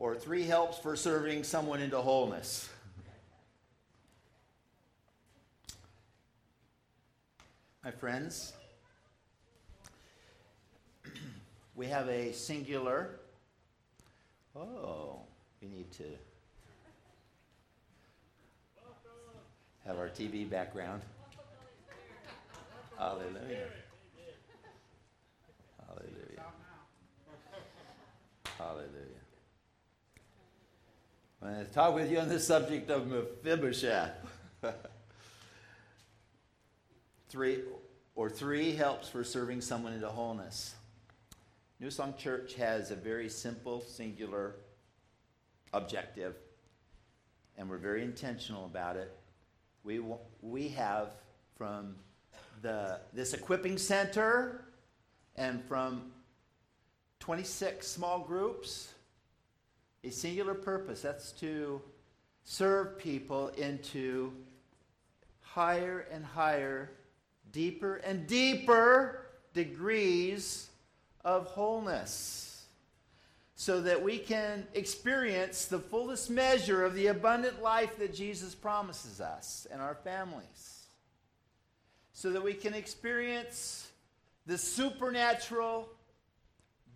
or three helps for serving someone into wholeness. My friends, we have a singular. Oh, we need to have our TV background. Hallelujah. Hallelujah. Hallelujah. I'm going to talk with you on the subject of Mephibosheth. three or three helps for serving someone into wholeness. New Song Church has a very simple, singular objective, and we're very intentional about it. We, we have from the, this equipping center and from 26 small groups a singular purpose that's to serve people into higher and higher, deeper and deeper degrees of wholeness so that we can experience the fullest measure of the abundant life that Jesus promises us and our families. So that we can experience the supernatural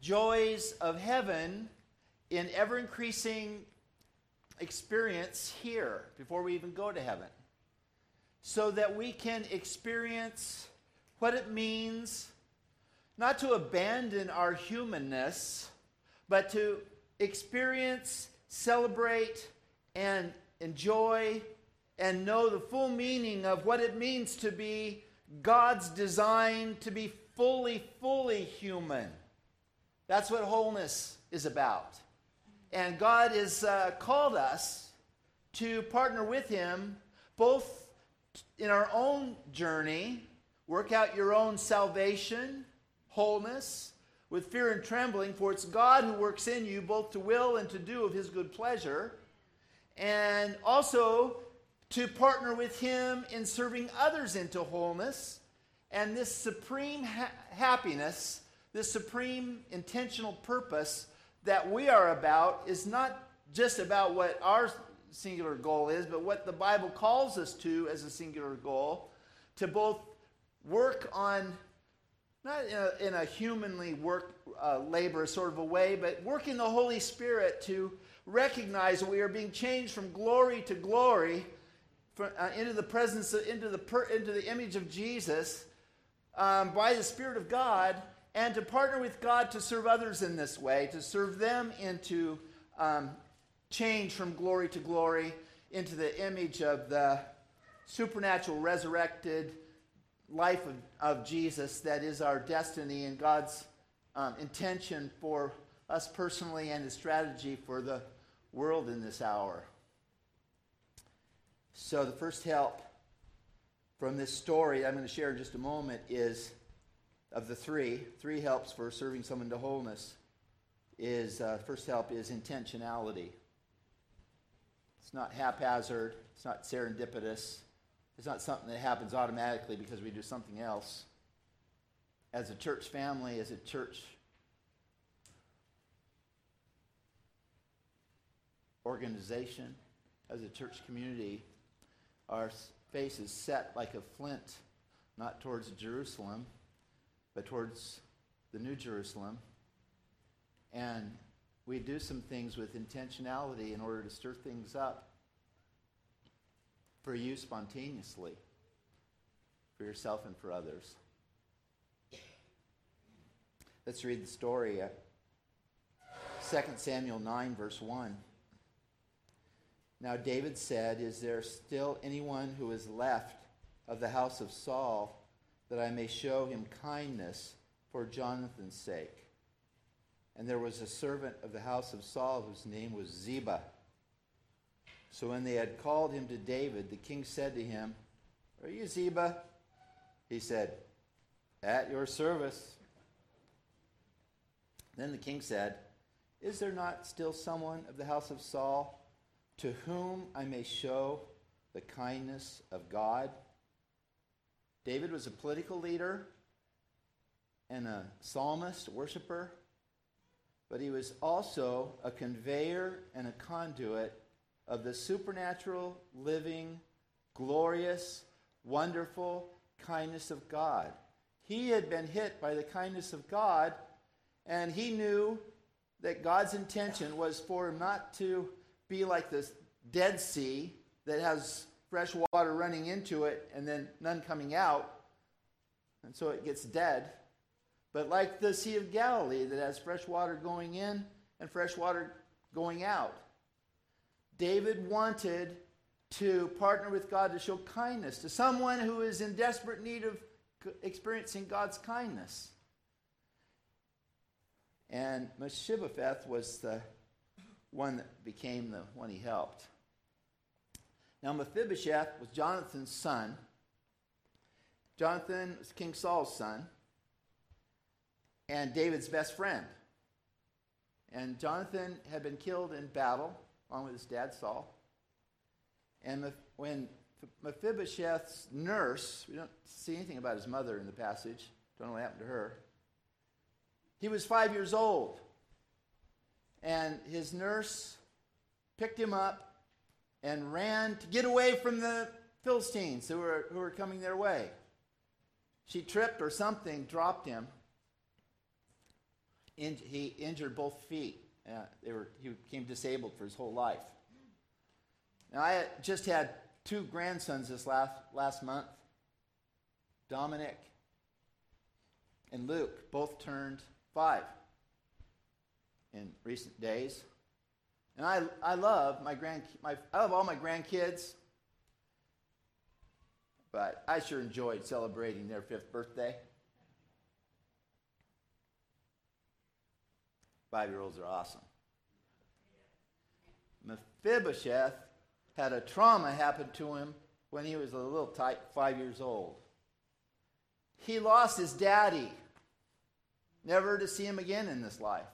joys of heaven in ever increasing experience here before we even go to heaven. So that we can experience what it means not to abandon our humanness, but to experience, celebrate, and enjoy and know the full meaning of what it means to be God's design to be fully, fully human. That's what wholeness is about. And God has uh, called us to partner with Him both in our own journey, work out your own salvation, wholeness, with fear and trembling, for it's God who works in you both to will and to do of His good pleasure, and also to partner with Him in serving others into wholeness. And this supreme ha- happiness, this supreme intentional purpose that we are about is not just about what our singular goal is, but what the Bible calls us to as a singular goal to both work on, not in a, in a humanly work, uh, labor sort of a way, but work in the Holy Spirit to recognize that we are being changed from glory to glory for, uh, into the presence, of, into, the per, into the image of Jesus um, by the Spirit of God and to partner with God to serve others in this way, to serve them into um, change from glory to glory into the image of the supernatural resurrected life of, of Jesus that is our destiny and God's um, intention for us personally and his strategy for the world in this hour. So, the first help from this story I'm going to share in just a moment is of the three, three helps for serving someone to wholeness is uh, first help is intentionality. It's not haphazard, it's not serendipitous, it's not something that happens automatically because we do something else. As a church family, as a church organization, as a church community, our face is set like a flint, not towards Jerusalem, but towards the New Jerusalem. And we do some things with intentionality in order to stir things up for you spontaneously, for yourself and for others. Let's read the story. Uh, 2 Samuel 9, verse 1. Now David said, Is there still anyone who is left of the house of Saul? That I may show him kindness for Jonathan's sake. And there was a servant of the house of Saul whose name was Ziba. So when they had called him to David, the king said to him, Are you Ziba? He said, At your service. Then the king said, Is there not still someone of the house of Saul to whom I may show the kindness of God? David was a political leader and a psalmist, worshiper. but he was also a conveyor and a conduit of the supernatural, living, glorious, wonderful kindness of God. He had been hit by the kindness of God, and he knew that God's intention was for him not to be like this Dead Sea that has fresh water running into it and then none coming out, and so it gets dead. But like the Sea of Galilee that has fresh water going in and fresh water going out. David wanted to partner with God to show kindness to someone who is in desperate need of experiencing God's kindness. And Mephibosheth was the one that became the one he helped. Now, Mephibosheth was Jonathan's son. Jonathan was King Saul's son and David's best friend. And Jonathan had been killed in battle along with his dad Saul. And when Mephibosheth's nurse, we don't see anything about his mother in the passage, don't know what happened to her. He was five years old. And his nurse picked him up and ran to get away from the Philistines who were, who were coming their way. She tripped or something, dropped him. In, he injured both feet. Uh, they were, he became disabled for his whole life. Now, I just had two grandsons this last, last month Dominic and Luke, both turned five in recent days. And I, I love my grand my, I love all my grandkids, but I sure enjoyed celebrating their fifth birthday. Five year olds are awesome. Mephibosheth had a trauma happen to him when he was a little tight, five years old. He lost his daddy, never to see him again in this life.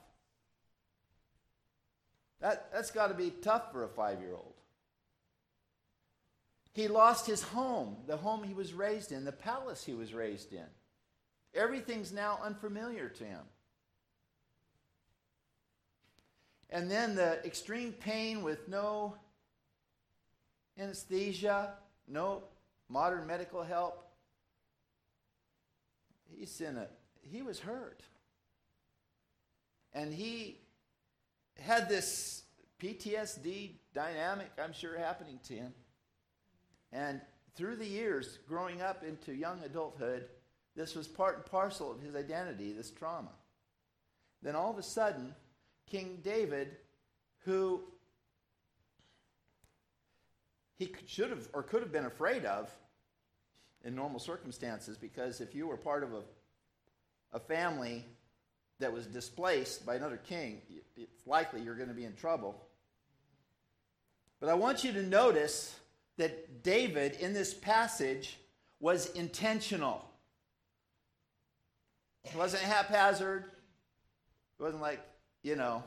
That, that's got to be tough for a five year old. He lost his home, the home he was raised in, the palace he was raised in. Everything's now unfamiliar to him. And then the extreme pain with no anesthesia, no modern medical help. He's in a, he was hurt. And he had this PTSD dynamic, I'm sure, happening to him. And through the years, growing up into young adulthood, this was part and parcel of his identity, this trauma. Then all of a sudden, King David, who he should have or could have been afraid of in normal circumstances, because if you were part of a, a family that was displaced by another king, it's likely you're going to be in trouble. But I want you to notice that David in this passage was intentional. It wasn't haphazard. It wasn't like, you know,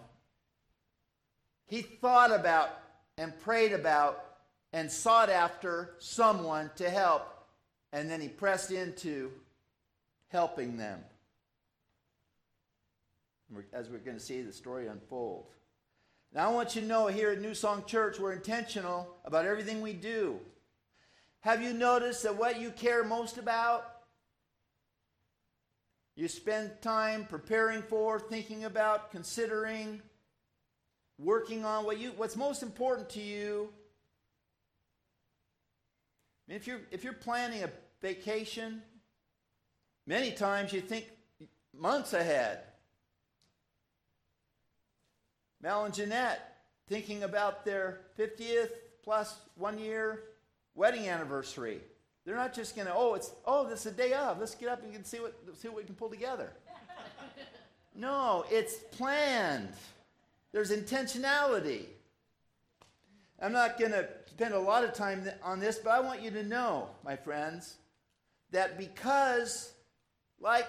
he thought about and prayed about and sought after someone to help, and then he pressed into helping them. As we're going to see the story unfold. Now, I want you to know here at New Song Church, we're intentional about everything we do. Have you noticed that what you care most about you spend time preparing for, thinking about, considering, working on what you, what's most important to you. I mean, if you're, if you're planning a vacation, many times you think months ahead. Mel and Jeanette thinking about their 50th plus one year wedding anniversary. They're not just going to, oh, it's, oh, this is a day of. Let's get up and see what, see what we can pull together. no, it's planned. There's intentionality. I'm not going to spend a lot of time on this, but I want you to know, my friends, that because, like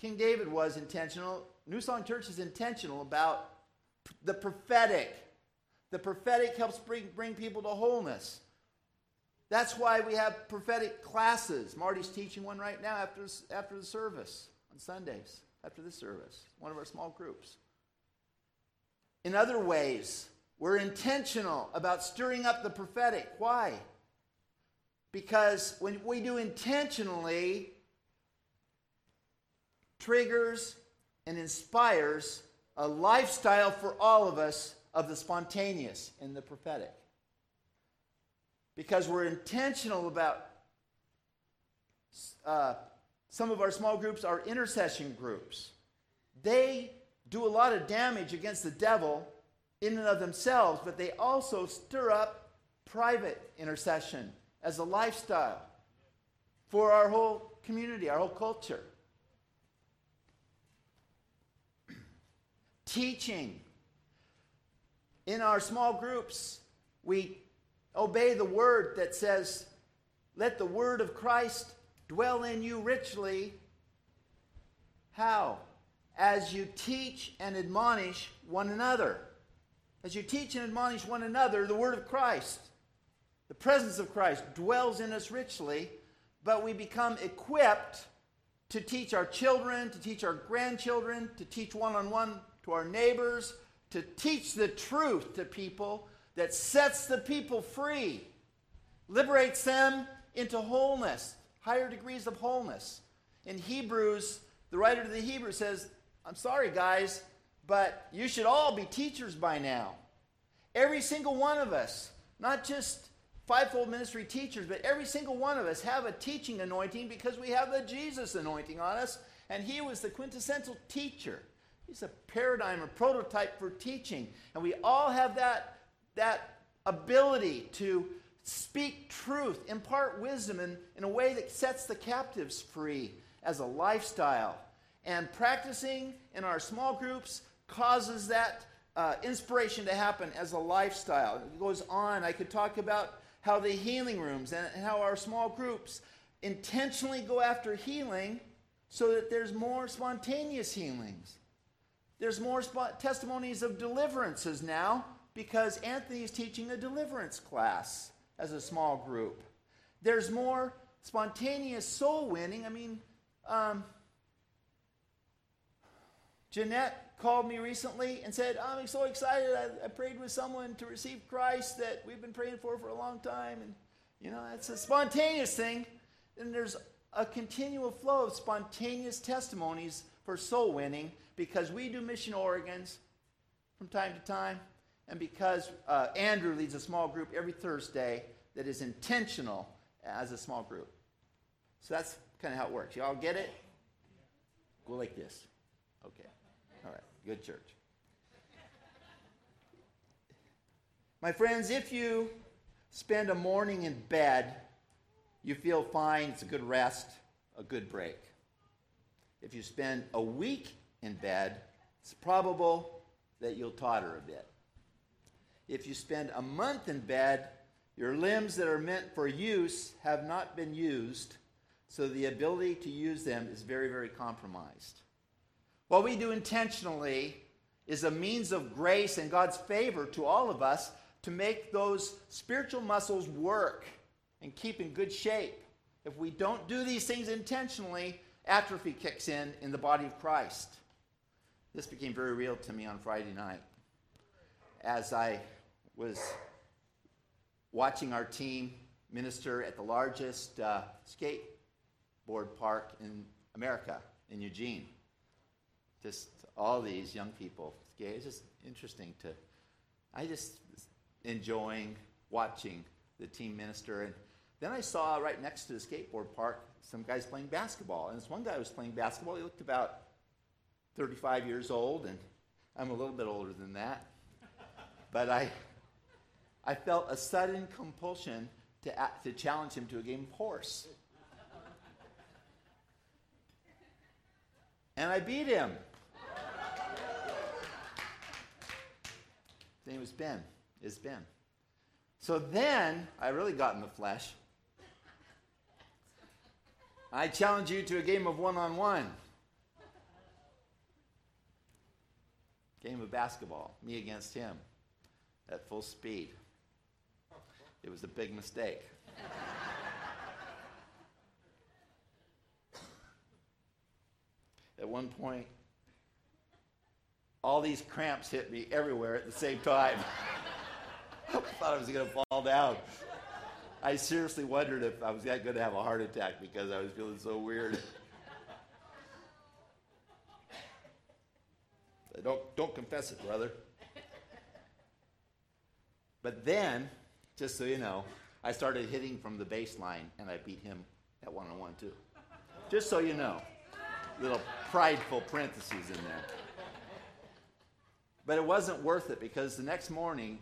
King David was intentional, New Song Church is intentional about the prophetic. The prophetic helps bring, bring people to wholeness. That's why we have prophetic classes. Marty's teaching one right now after, after the service on Sundays. after the service, one of our small groups. In other ways, we're intentional about stirring up the prophetic. Why? Because when we do intentionally, triggers and inspires a lifestyle for all of us of the spontaneous and the prophetic. Because we're intentional about uh, some of our small groups are intercession groups. They do a lot of damage against the devil in and of themselves, but they also stir up private intercession as a lifestyle for our whole community, our whole culture. Teaching. In our small groups, we obey the word that says, Let the word of Christ dwell in you richly. How? As you teach and admonish one another. As you teach and admonish one another, the word of Christ, the presence of Christ dwells in us richly, but we become equipped to teach our children, to teach our grandchildren, to teach one on one to our neighbors, to teach the truth to people that sets the people free, liberates them into wholeness, higher degrees of wholeness. In Hebrews, the writer to the Hebrews says, I'm sorry, guys, but you should all be teachers by now. Every single one of us, not just fivefold ministry teachers, but every single one of us have a teaching anointing because we have the Jesus anointing on us, and he was the quintessential teacher. He's a paradigm, a prototype for teaching. And we all have that, that ability to speak truth, impart wisdom in, in a way that sets the captives free as a lifestyle. And practicing in our small groups causes that uh, inspiration to happen as a lifestyle. It goes on. I could talk about how the healing rooms and, and how our small groups intentionally go after healing so that there's more spontaneous healings. There's more testimonies of deliverances now because Anthony is teaching a deliverance class as a small group. There's more spontaneous soul winning. I mean, um, Jeanette called me recently and said, I'm so excited. I, I, prayed with someone to receive Christ that we've been praying for for a long time. And, you know, it's a spontaneous thing. And there's a continual flow of spontaneous testimonies for soul winning because we do mission Oregons from time to time and because uh, Andrew leads a small group every Thursday that is intentional as a small group. So that's kind of how it works. Y'all get it? Go like this. Okay. All right. Good church. My friends, if you spend a morning in bed, you feel fine, it's a good rest, a good break. If you spend a week in bed, it's probable that you'll totter a bit. If you spend a month in bed, your limbs that are meant for use have not been used, so the ability to use them is very, very compromised. What we do intentionally is a means of grace and God's favor to all of us to make those spiritual muscles work and keep in good shape. If we don't do these things intentionally, atrophy kicks in in the body of Christ. This became very real to me on Friday night as I was watching our team minister at the largest uh, skateboard park in America, in Eugene. Just all these young people. It's just interesting to, I just enjoying watching the team minister. And then I saw right next to the skateboard park some guys playing basketball. And this one guy was playing basketball. He looked about 35 years old, and I'm a little bit older than that. But I, I felt a sudden compulsion to, to challenge him to a game of horse. And I beat him. His name was Ben. Is Ben. So then I really got in the flesh. I challenge you to a game of one on one. Game of basketball, me against him at full speed. It was a big mistake. At one point, all these cramps hit me everywhere at the same time. I thought I was going to fall down. I seriously wondered if I was going to have a heart attack because I was feeling so weird. Don't, don't confess it, brother. But then, just so you know, I started hitting from the baseline and I beat him at one on one too. Just so you know. Little prideful parentheses in there. But it wasn't worth it because the next morning,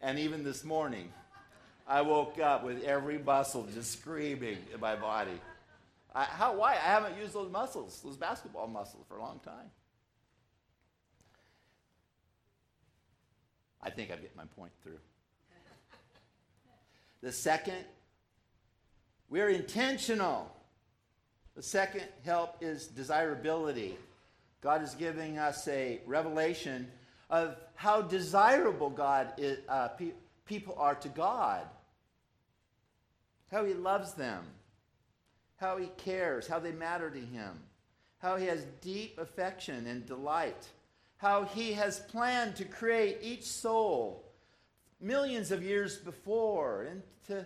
and even this morning, I woke up with every muscle just screaming in my body. I, how, why? I haven't used those muscles, those basketball muscles, for a long time. I think I'm getting my point through. The second, we're intentional. The second help is desirability. God is giving us a revelation of how desirable God is, uh, pe- people are to God, how He loves them, how He cares, how they matter to Him, how He has deep affection and delight, how He has planned to create each soul millions of years before into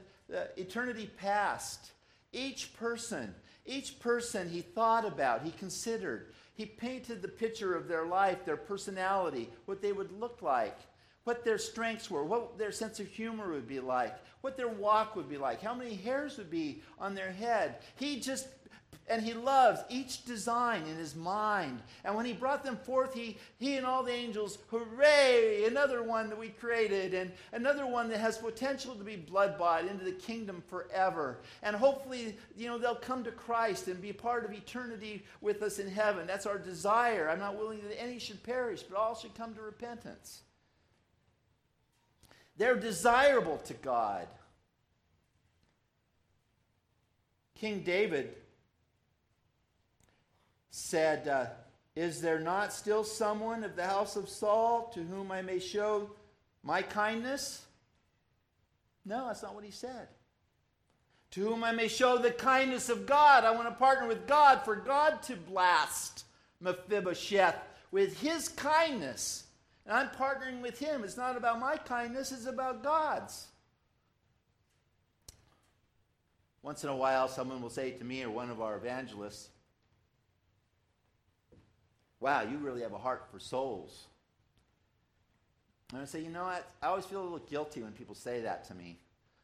eternity past. Each person, each person He thought about, He considered. He painted the picture of their life, their personality, what they would look like, what their strengths were, what their sense of humor would be like, what their walk would be like, how many hairs would be on their head. He just and he loves each design in his mind. And when he brought them forth, he, he and all the angels, hooray, another one that we created, and another one that has potential to be blood bought into the kingdom forever. And hopefully, you know, they'll come to Christ and be part of eternity with us in heaven. That's our desire. I'm not willing that any should perish, but all should come to repentance. They're desirable to God. King David said, uh, Is there not still someone of the house of Saul to whom I may show my kindness? No, that's not what he said. To whom I may show the kindness of God. I want to partner with God for God to blast Mephibosheth with his kindness. And I'm partnering with him. It's not about my kindness, it's about God's. Once in a while, someone will say to me or one of our evangelists, wow, you really have a heart for souls. And I say, you know what? I always feel a little guilty when people say that to me.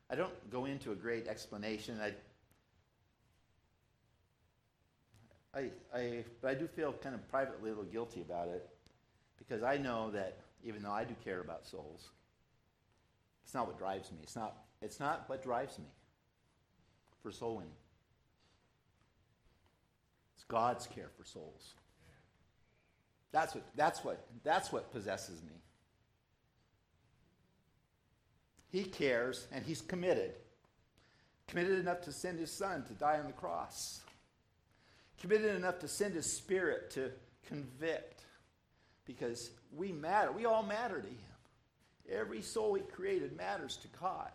I don't go into a great explanation. I, I, I, but I do feel kind of privately a little guilty about it because I know that even though I do care about souls, it's not what drives me. It's not, it's not what drives me for soul winning. It's God's care for souls. That's what, that's what, that's what possesses me. He cares and he's committed. Committed enough to send his son to die on the cross. Committed enough to send his spirit to convict. Because we matter. We all matter to him. Every soul he created matters to God.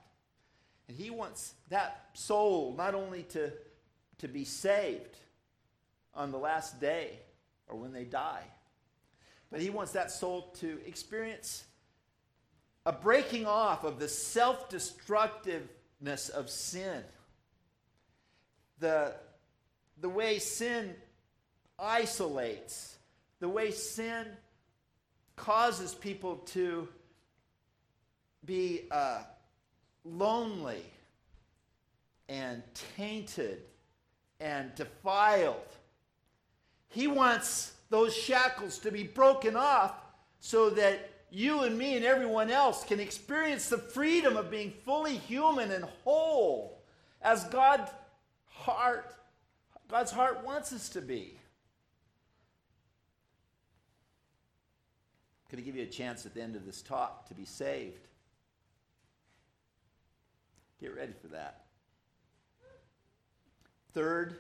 And he wants that soul not only to, to be saved on the last day or when they die, but he wants that soul to experience a breaking off of the self destructiveness of sin. The, the way sin isolates, the way sin causes people to be uh, lonely and tainted and defiled. He wants those shackles to be broken off so that you and me and everyone else can experience the freedom of being fully human and whole as God heart God's heart wants us to be. Going to give you a chance at the end of this talk to be saved. Get ready for that. Third,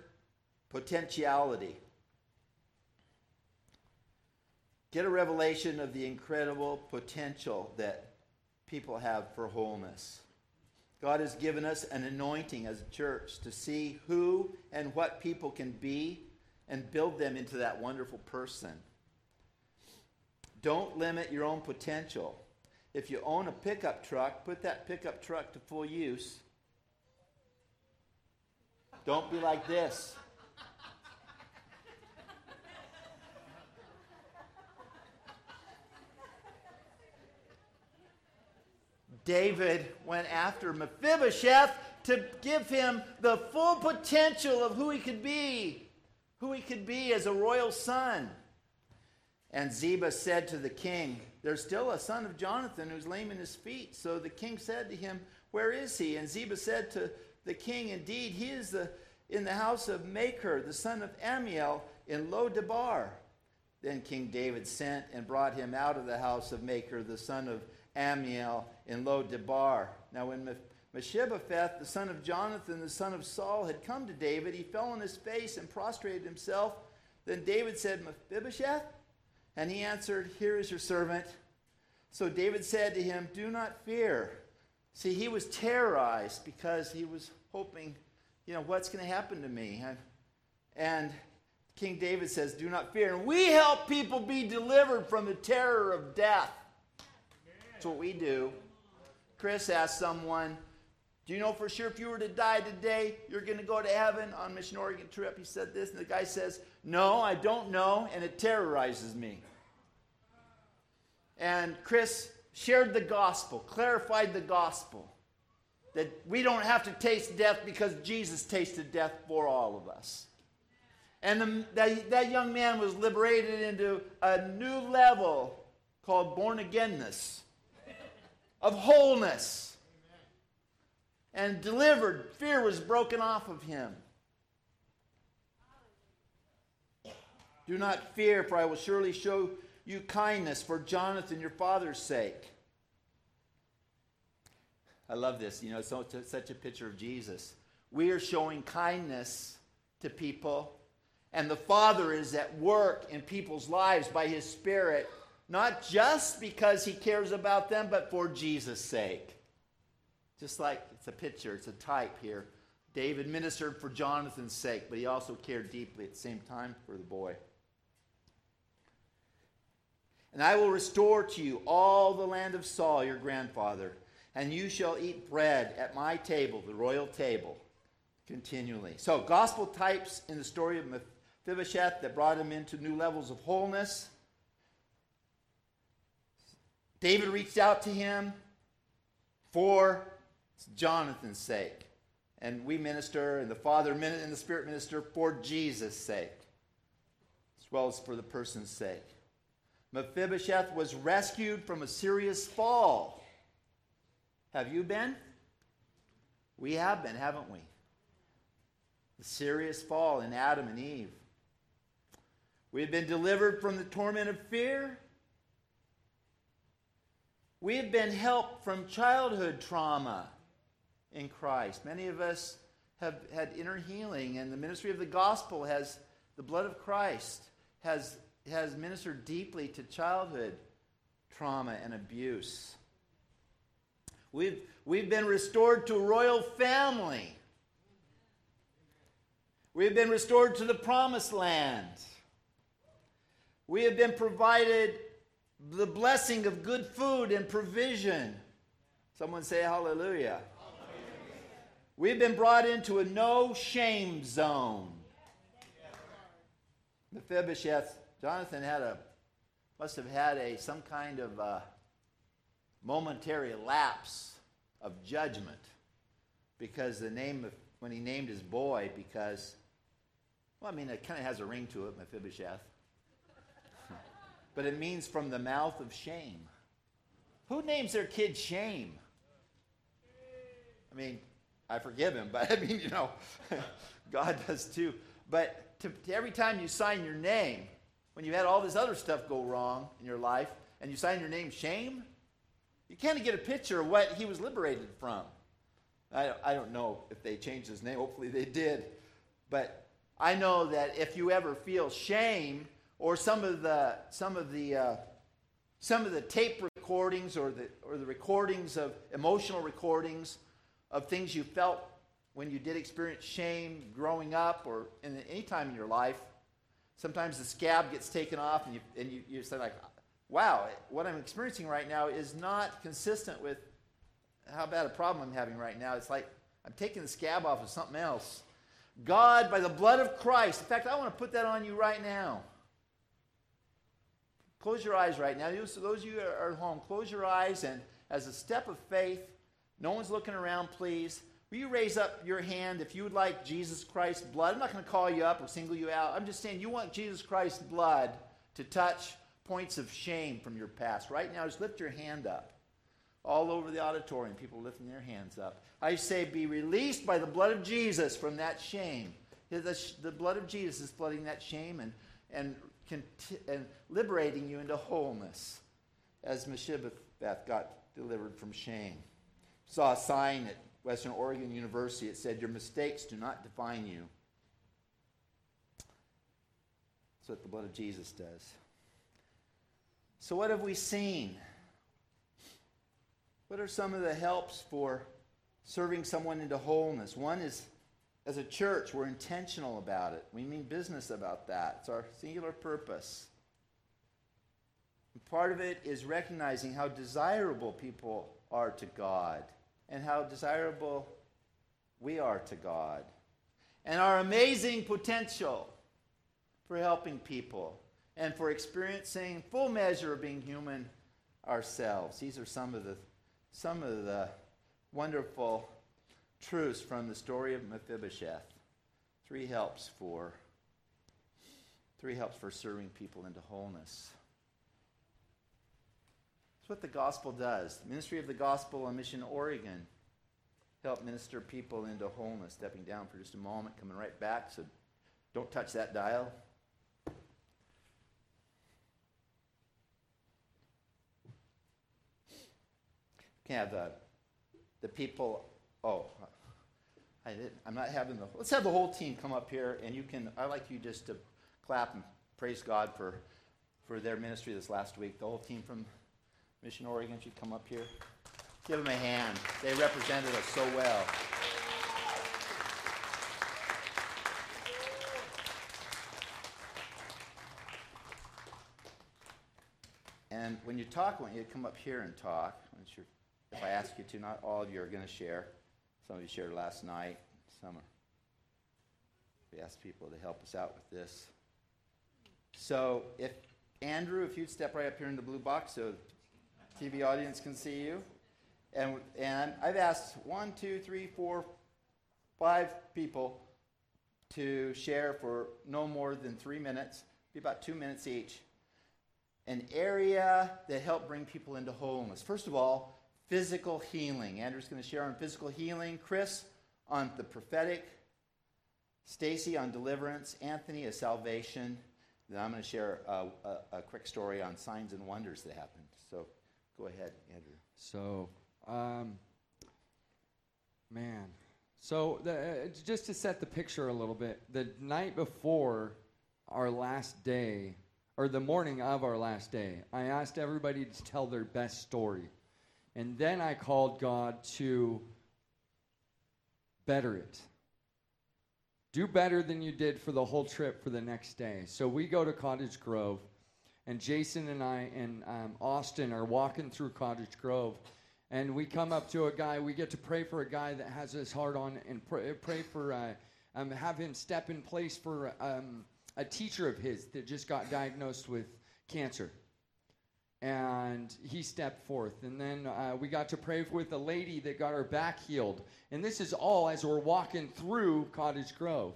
potentiality. Get a revelation of the incredible potential that people have for wholeness. God has given us an anointing as a church to see who and what people can be and build them into that wonderful person. Don't limit your own potential. If you own a pickup truck, put that pickup truck to full use. Don't be like this. David went after Mephibosheth to give him the full potential of who he could be, who he could be as a royal son. And Ziba said to the king, There's still a son of Jonathan who's lame in his feet. So the king said to him, Where is he? And Ziba said to the king, Indeed, he is the, in the house of Machir, the son of Ammiel, in Lo-debar. Then King David sent and brought him out of the house of Machir, the son of Ammiel, in Lo-debar. Now when Mephibosheth, the son of Jonathan, the son of Saul, had come to David, he fell on his face and prostrated himself. Then David said, Mephibosheth? And he answered, Here is your servant. So David said to him, Do not fear. See, he was terrorized because he was hoping, you know, what's going to happen to me? And, King David says, Do not fear. And we help people be delivered from the terror of death. That's what we do. Chris asked someone, Do you know for sure if you were to die today, you're going to go to heaven on Mission Oregon trip? He said this, and the guy says, No, I don't know, and it terrorizes me. And Chris shared the gospel, clarified the gospel that we don't have to taste death because Jesus tasted death for all of us. And the, that, that young man was liberated into a new level called born againness, of wholeness, and delivered. Fear was broken off of him. Do not fear, for I will surely show you kindness for Jonathan, your father's sake. I love this. You know, it's such a picture of Jesus. We are showing kindness to people, and the Father is at work in people's lives by His Spirit, not just because He cares about them, but for Jesus' sake. Just like it's a picture, it's a type here. David ministered for Jonathan's sake, but he also cared deeply at the same time for the boy. And I will restore to you all the land of Saul, your grandfather, and you shall eat bread at my table, the royal table, continually. So, gospel types in the story of Mephibosheth that brought him into new levels of wholeness. David reached out to him for Jonathan's sake. And we minister, and the Father and the Spirit minister for Jesus' sake, as well as for the person's sake. Mephibosheth was rescued from a serious fall. Have you been? We have been, haven't we? The serious fall in Adam and Eve. We have been delivered from the torment of fear. We have been helped from childhood trauma in Christ. Many of us have had inner healing, and the ministry of the gospel has, the blood of Christ has has ministered deeply to childhood trauma and abuse. We've, we've been restored to royal family. We have been restored to the promised land. We have been provided the blessing of good food and provision. Someone say hallelujah. We've been brought into a no shame zone. Mephibosheth Jonathan had a must have had a some kind of uh, momentary lapse of judgment because the name of when he named his boy because well I mean it kind of has a ring to it Mephibosheth. But it means from the mouth of shame. Who names their kid shame? I mean I forgive him but I mean you know God does too but to, to every time you sign your name when you had all this other stuff go wrong in your life and you sign your name shame, you kind of get a picture of what he was liberated from. I, I don't know if they changed his name. Hopefully they did. But I know that if you ever feel shame or some of the, some of the, uh, some of the tape recordings or the, or the recordings of emotional recordings of things you felt when you did experience shame growing up or in any time in your life, Sometimes the scab gets taken off, and you, and you, you say, like, wow, what I'm experiencing right now is not consistent with how bad a problem I'm having right now. It's like I'm taking the scab off of something else. God, by the blood of Christ, in fact, I want to put that on you right now. Close your eyes right now. Those of you who are at home, close your eyes and as a step of faith, no one's looking around, please. Will you raise up your hand if you would like Jesus Christ's blood? I'm not going to call you up or single you out. I'm just saying you want Jesus Christ's blood to touch points of shame from your past. Right now, just lift your hand up. All over the auditorium, people lifting their hands up. I say, be released by the blood of Jesus from that shame. The, the blood of Jesus is flooding that shame and, and and liberating you into wholeness as Mephibosheth got delivered from shame. Saw a sign at Western Oregon University. It said, Your mistakes do not define you. That's what the blood of Jesus does. So, what have we seen? What are some of the helps for serving someone into wholeness? One is as a church, we're intentional about it. We mean business about that. It's our singular purpose. And part of it is recognizing how desirable people are to God and how desirable we are to God and our amazing potential for helping people and for experiencing full measure of being human ourselves. These are some of the some of the wonderful truths from the story of Mephibosheth. Three helps for three helps for serving people into wholeness. What the gospel does. The ministry of the gospel on Mission Oregon help minister people into wholeness. Stepping down for just a moment, coming right back. So don't touch that dial. Can have the, the people. Oh, I didn't. I'm not having the. Let's have the whole team come up here, and you can. I like you just to clap and praise God for for their ministry this last week. The whole team from Mission Oregon should come up here. Give them a hand. They represented us so well. And when you talk, I want you to come up here and talk. If I ask you to, not all of you are going to share. Some of you shared last night. Some are. We asked people to help us out with this. So, if Andrew, if you'd step right up here in the blue box so TV audience can see you. And, and I've asked one, two, three, four, five people to share for no more than three minutes, be about two minutes each. An area that helped bring people into wholeness. First of all, physical healing. Andrew's going to share on physical healing. Chris on the prophetic. Stacy on deliverance. Anthony a salvation. Then I'm going to share a, a, a, quick story on signs and wonders that happened. Go ahead, Andrew. So, um, man. So the, uh, just to set the picture a little bit, the night before our last day, or the morning of our last day, I asked everybody to tell their best story. And then I called God to better it. Do better than you did for the whole trip for the next day. So we go to Cottage Grove, and Jason and I and um, Austin are walking through Cottage Grove, and we come up to a guy. We get to pray for a guy that has his heart on, and pray, pray for uh, um, have him step in place for um, a teacher of his that just got diagnosed with cancer and he stepped forth. And then uh, we got to pray with a lady that got her back healed. And this is all as we're walking through Cottage Grove.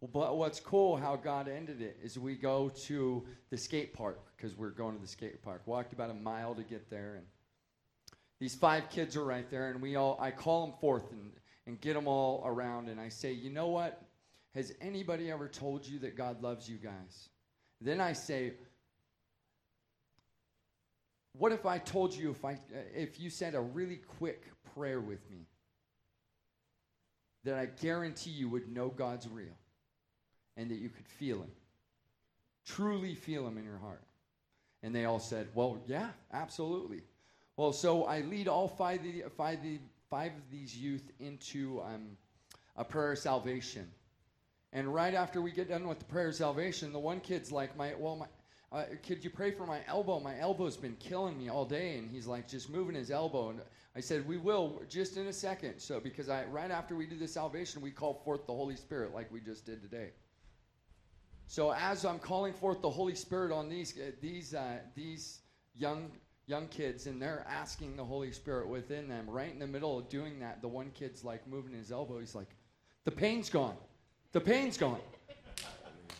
Well, but what's cool how God ended it is we go to the skate park because we're going to the skate park. Walked about a mile to get there, and these five kids are right there, and we all I call them forth and and get them all around, and I say, you know what? Has anybody ever told you that God loves you guys? Then I say, what if I told you if I if you said a really quick prayer with me that I guarantee you would know God's real and that you could feel him. Truly feel him in your heart. And they all said, "Well, yeah, absolutely." Well, so I lead all five of, the, five, the, five of these youth into um, a prayer of salvation. And right after we get done with the prayer of salvation, the one kid's like, "My well, my uh, could you pray for my elbow? My elbow's been killing me all day." And he's like, just moving his elbow. And I said, "We will just in a second. So because I right after we do the salvation, we call forth the Holy Spirit like we just did today. So as I'm calling forth the Holy Spirit on these uh, these uh, these young young kids, and they're asking the Holy Spirit within them, right in the middle of doing that, the one kid's like moving his elbow. He's like, "The pain's gone. The pain's gone."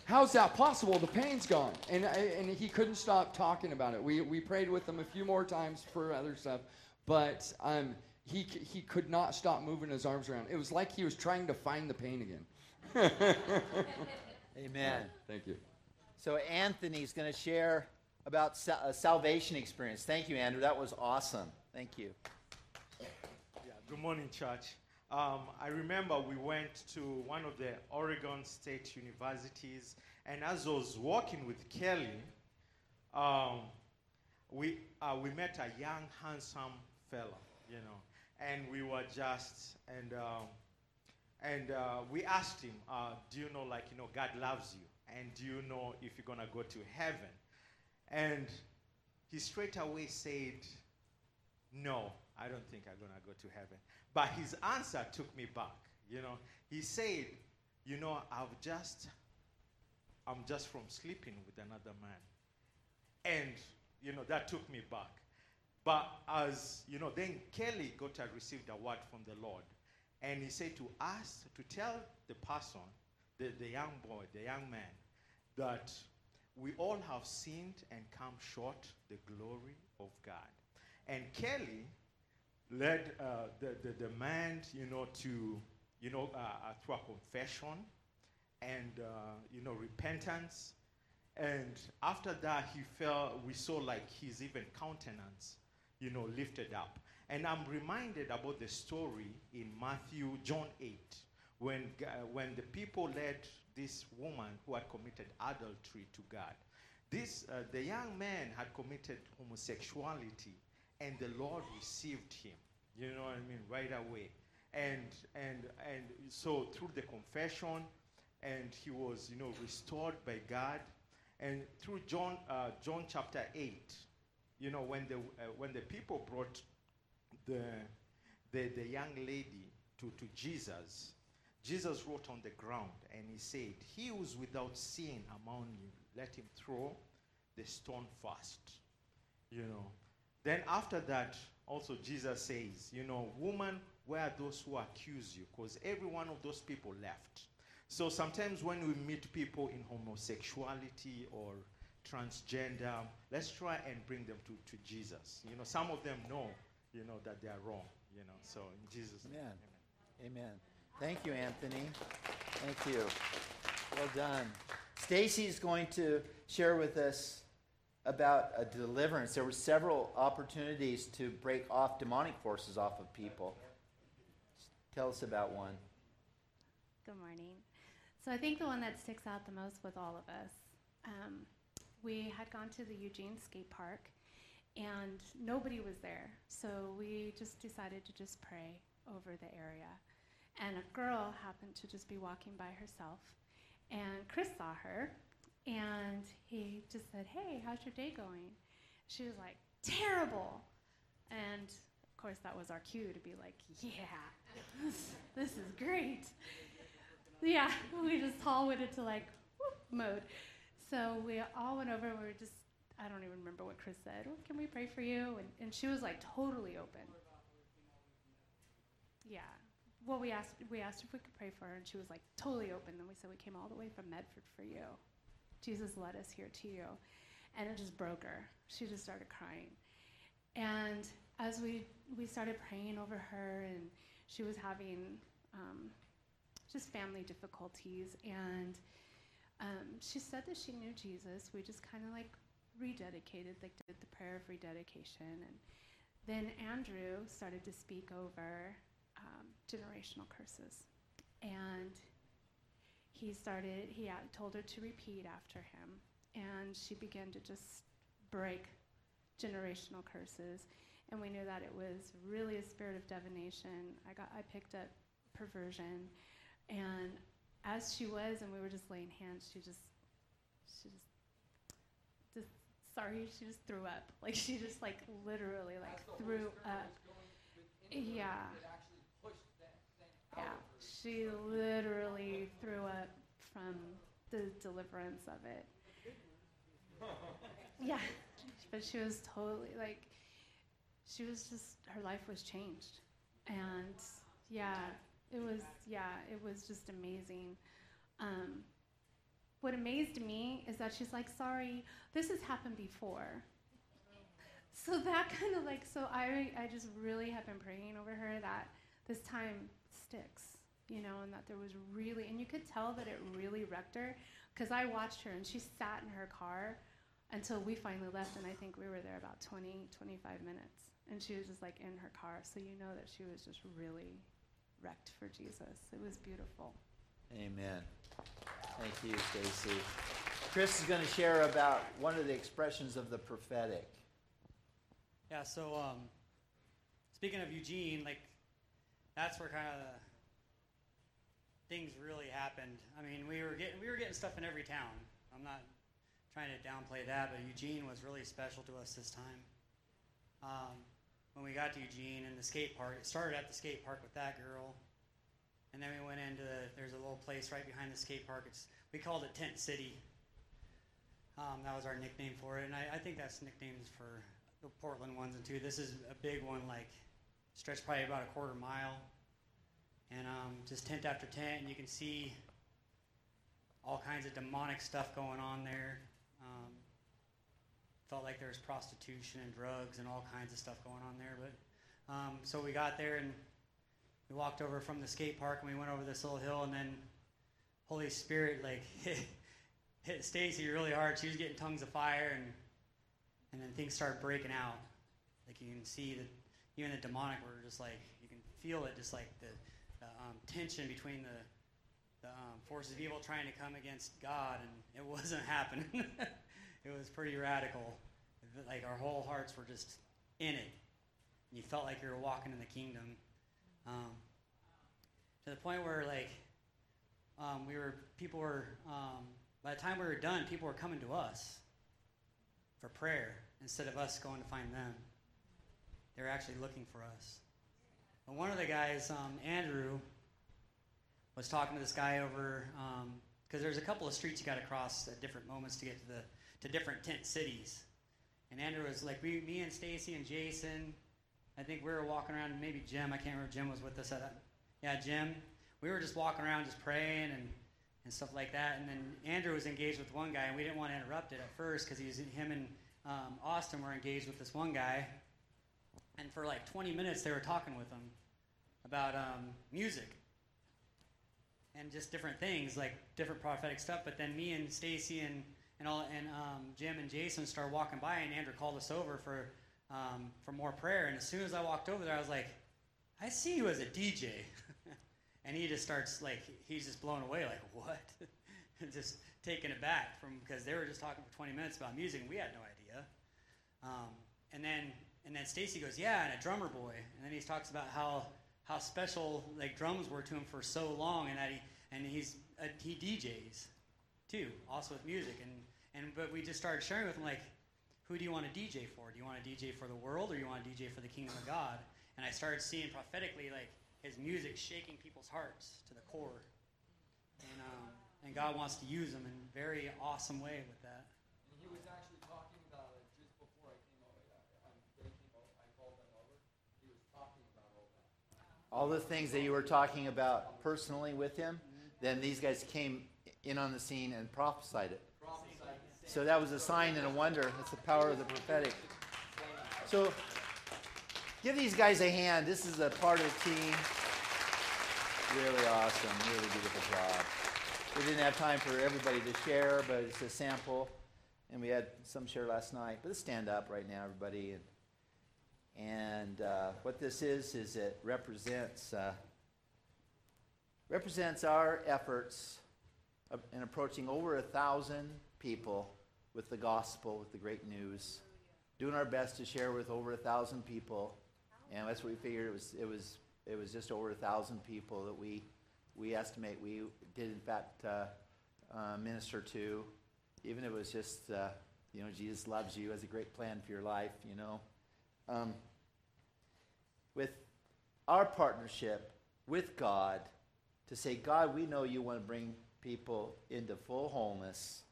How's that possible? The pain's gone. And, uh, and he couldn't stop talking about it. We, we prayed with him a few more times for other stuff, but um, he, he could not stop moving his arms around. It was like he was trying to find the pain again. Amen. Thank you. So Anthony's going to share about sa- a salvation experience. Thank you, Andrew. That was awesome. Thank you. Yeah, good morning, church. Um, I remember we went to one of the Oregon State universities, and as I was walking with Kelly, um, we, uh, we met a young, handsome fellow, you know, and we were just, and, um, and uh, we asked him, uh, Do you know, like, you know, God loves you? And do you know if you're going to go to heaven? And he straight away said, No, I don't think I'm going to go to heaven. But his answer took me back. You know, he said, You know, I've just, I'm just from sleeping with another man. And, you know, that took me back. But as, you know, then Kelly got to receive the word from the Lord. And he said to us, to tell the person, the, the young boy, the young man, that we all have sinned and come short the glory of God. And Kelly led uh, the, the, man, you know, to, you know, uh, uh, through a confession and, uh, you know, repentance. And after that, he felt, we saw like his even countenance, you know, lifted up. And I'm reminded about the story in Matthew, John 8, when, uh, when the people led this woman who had committed adultery to God. This, uh, the young man had committed homosexuality, and the Lord received him. You know what I mean? Right away. And, and, and so through the confession, and he was, you know, restored by God. And through John, uh, John chapter 8, you know, when the, uh, when the people brought the, the, the young lady to, to Jesus, Jesus wrote on the ground and he said, He who is without sin among you, let him throw the stone first. You know. Then after that, also Jesus says, You know, woman, where are those who accuse you? Because every one of those people left. So sometimes when we meet people in homosexuality or transgender, let's try and bring them to, to Jesus. You know, some of them know, you know, that they are wrong. You know, so in Jesus' name. Amen. Amen. Thank you, Anthony. Thank you. Well done. Stacy's going to share with us about a deliverance. There were several opportunities to break off demonic forces off of people. Tell us about one. Good morning. So I think the one that sticks out the most with all of us, um, we had gone to the Eugene skate park, and nobody was there. So we just decided to just pray over the area. And a girl happened to just be walking by herself, and Chris saw her, and he just said, "Hey, how's your day going?" She was like, "Terrible," and of course that was our cue to be like, "Yeah, this, is great." Yeah, we just all went into like whoop mode. So we all went over and we were just, I don't even remember what Chris said. Well, can we pray for you? And, and she was like totally open. Yeah. Well, we asked, we asked if we could pray for her and she was like totally open. Then we said, we came all the way from Medford for you. Jesus led us here to you. And it just broke her. She just started crying. And as we, we started praying over her and she was having um, just family difficulties. And um, she said that she knew Jesus. We just kind of like rededicated, like did the prayer of rededication. And then Andrew started to speak over um, generational curses. And he started, he told her to repeat after him. And she began to just break generational curses. And we knew that it was really a spirit of divination. I got, I picked up perversion and as she was, and we were just laying hands, she just, she just sorry, she just threw up. Like she just like literally like threw up. Yeah. Yeah, she literally threw up from the deliverance of it. Yeah, but she was totally like, she was just, her life was changed. And yeah, it was, yeah, it was just amazing. Um, what amazed me is that she's like, sorry, this has happened before. So that kind of like, so I, I just really have been praying over her that this time sticks, you know, and that there was really, and you could tell that it really wrecked her because I watched her and she sat in her car until we finally left, and I think we were there about 20, 25 minutes. And she was just like in her car, so you know that she was just really wrecked for Jesus. It was beautiful. Amen. Thank you, Stacy. Chris is going to share about one of the expressions of the prophetic. Yeah, so um, speaking of Eugene, like that's where kind of things really happened. I mean, we were getting we were getting stuff in every town. I'm not trying to downplay that, but Eugene was really special to us this time. Um, when we got to Eugene and the skate park, it started at the skate park with that girl, and then we went into the, there's a little place right behind the skate park. It's we called it Tent City. Um, that was our nickname for it, and I, I think that's nicknames for the Portland ones and two. This is a big one, like stretched probably about a quarter mile, and um, just tent after tent, and you can see all kinds of demonic stuff going on there. Um, felt like there was prostitution and drugs and all kinds of stuff going on there, but um, so we got there and we walked over from the skate park and we went over this little hill, and then Holy Spirit like hit, hit Stacy really hard. She was getting tongues of fire and and then things started breaking out. Like you can see that even the demonic were just like you can feel it, just like the, the um, tension between the the um, forces of evil trying to come against God, and it wasn't happening. it was pretty radical. Like our whole hearts were just in it. And you felt like you were walking in the kingdom. Um, to the point where like um, we were, people were. Um, by the time we were done, people were coming to us for prayer instead of us going to find them. They were actually looking for us. And one of the guys, um, Andrew, was talking to this guy over because um, there's a couple of streets you got to cross at different moments to get to the to different tent cities. And Andrew was like, we, me and Stacy and Jason, I think we were walking around. Maybe Jim, I can't remember. Jim was with us at, yeah, Jim. We were just walking around, just praying and and stuff like that. And then Andrew was engaged with one guy, and we didn't want to interrupt it at first because he's him and um, Austin were engaged with this one guy. And for like 20 minutes, they were talking with him about um, music and just different things, like different prophetic stuff. But then me and Stacy and and all and um, Jim and Jason started walking by, and Andrew called us over for um, for more prayer. And as soon as I walked over there, I was like, "I see you as a DJ," and he just starts like he's just blown away, like what? just taken aback from because they were just talking for 20 minutes about music, and we had no idea. Um, and then and then Stacy goes, "Yeah," and a drummer boy, and then he talks about how how special like drums were to him for so long, and that he and he's uh, he DJs too, also with music, and and but we just started sharing with him like, who do you want to DJ for? Do you want to DJ for the world, or do you want to DJ for the kingdom of God? And I started seeing prophetically like his music shaking people's hearts to the core, and um, and God wants to use him in a very awesome way with that. And he was actually talking about it just before I came over. I, they came over. I called them over. He was talking about all that. All the things that you were talking about personally with him, then these guys came in on the scene and prophesied it. So that was a sign and a wonder. It's the power of the prophetic. So give these guys a hand. This is a part of the team. Really awesome. Really beautiful job. We didn't have time for everybody to share, but it's a sample. And we had some share last night. But let's stand up right now, everybody. And, and uh, what this is, is it represents, uh, represents our efforts in approaching over a thousand people with the gospel, with the great news. Doing our best to share with over a thousand people. And that's what we figured it was, it was, it was just over a thousand people that we we estimate we did, in fact, uh, uh, minister to. Even if it was just, uh, you know, Jesus loves you, has a great plan for your life, you know. Um, with our partnership with God, to say, God, we know you want to bring people into full wholeness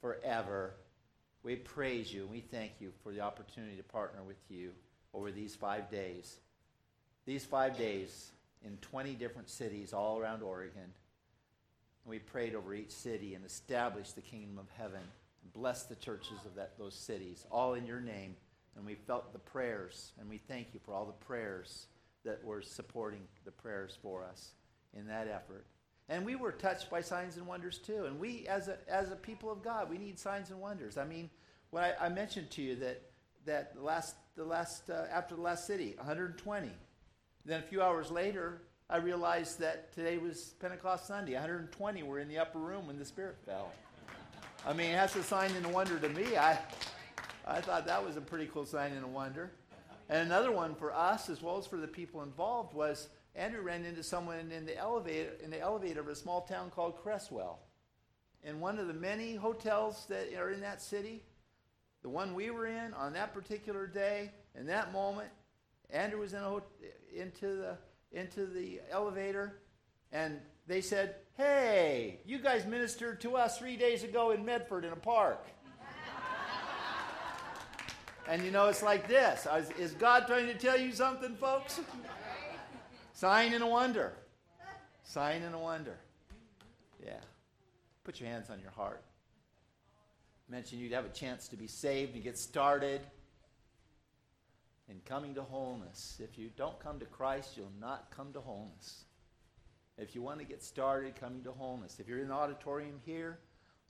forever. We praise you and we thank you for the opportunity to partner with you over these five days. These five days in 20 different cities all around Oregon. We prayed over each city and established the kingdom of heaven and blessed the churches of that, those cities, all in your name. And we felt the prayers, and we thank you for all the prayers that were supporting the prayers for us in that effort. And we were touched by signs and wonders too. And we, as a, as a people of God, we need signs and wonders. I mean, when I, I mentioned to you that, that last, the last, uh, after the last city, 120. Then a few hours later, I realized that today was Pentecost Sunday. 120 were in the upper room when the Spirit fell. I mean, that's a sign and a wonder to me. I, I thought that was a pretty cool sign and a wonder. And another one for us, as well as for the people involved, was Andrew ran into someone in the elevator in the elevator of a small town called Creswell. In one of the many hotels that are in that city, the one we were in on that particular day, in that moment, Andrew was in a, into the into the elevator, and they said, "Hey, you guys ministered to us three days ago in Medford in a park." and you know, it's like this: Is God trying to tell you something, folks? Sign and a wonder. Sign and a wonder. Yeah. Put your hands on your heart. Mention you'd have a chance to be saved and get started in coming to wholeness. If you don't come to Christ, you'll not come to wholeness. If you want to get started coming to wholeness, if you're in the auditorium here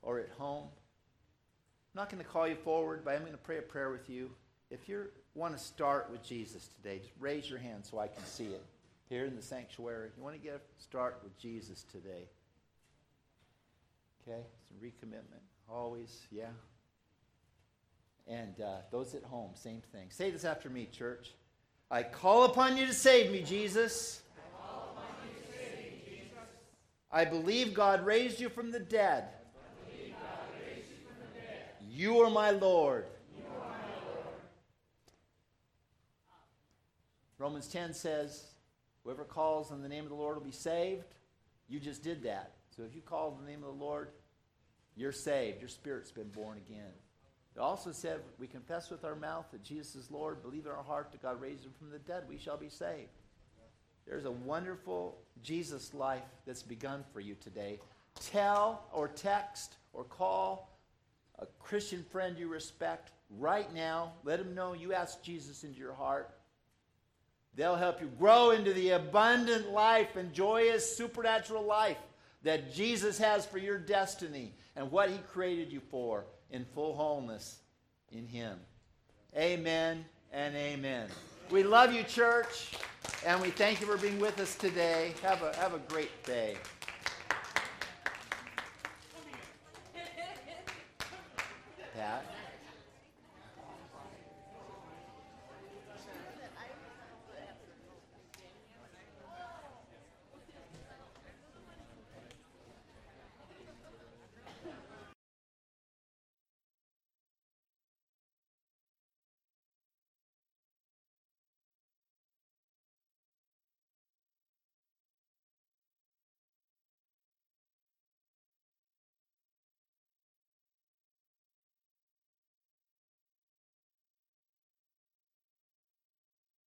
or at home, I'm not going to call you forward, but I'm going to pray a prayer with you. If you want to start with Jesus today, just raise your hand so I can see it here in the sanctuary. You want to get a start with Jesus today. Okay? Some recommitment. Always, yeah. And uh, those at home, same thing. Say this after me, church. I call upon you to save me, Jesus. I believe God raised you from the dead. You are my Lord. Romans 10 says, Whoever calls on the name of the Lord will be saved. You just did that. So if you call the name of the Lord, you're saved. Your spirit's been born again. It also said, we confess with our mouth that Jesus is Lord, believe in our heart that God raised him from the dead, we shall be saved. There's a wonderful Jesus life that's begun for you today. Tell or text or call a Christian friend you respect right now. Let him know you asked Jesus into your heart. They'll help you grow into the abundant life and joyous supernatural life that Jesus has for your destiny and what he created you for in full wholeness in him. Amen and amen. We love you, church, and we thank you for being with us today. Have a, have a great day. Pat?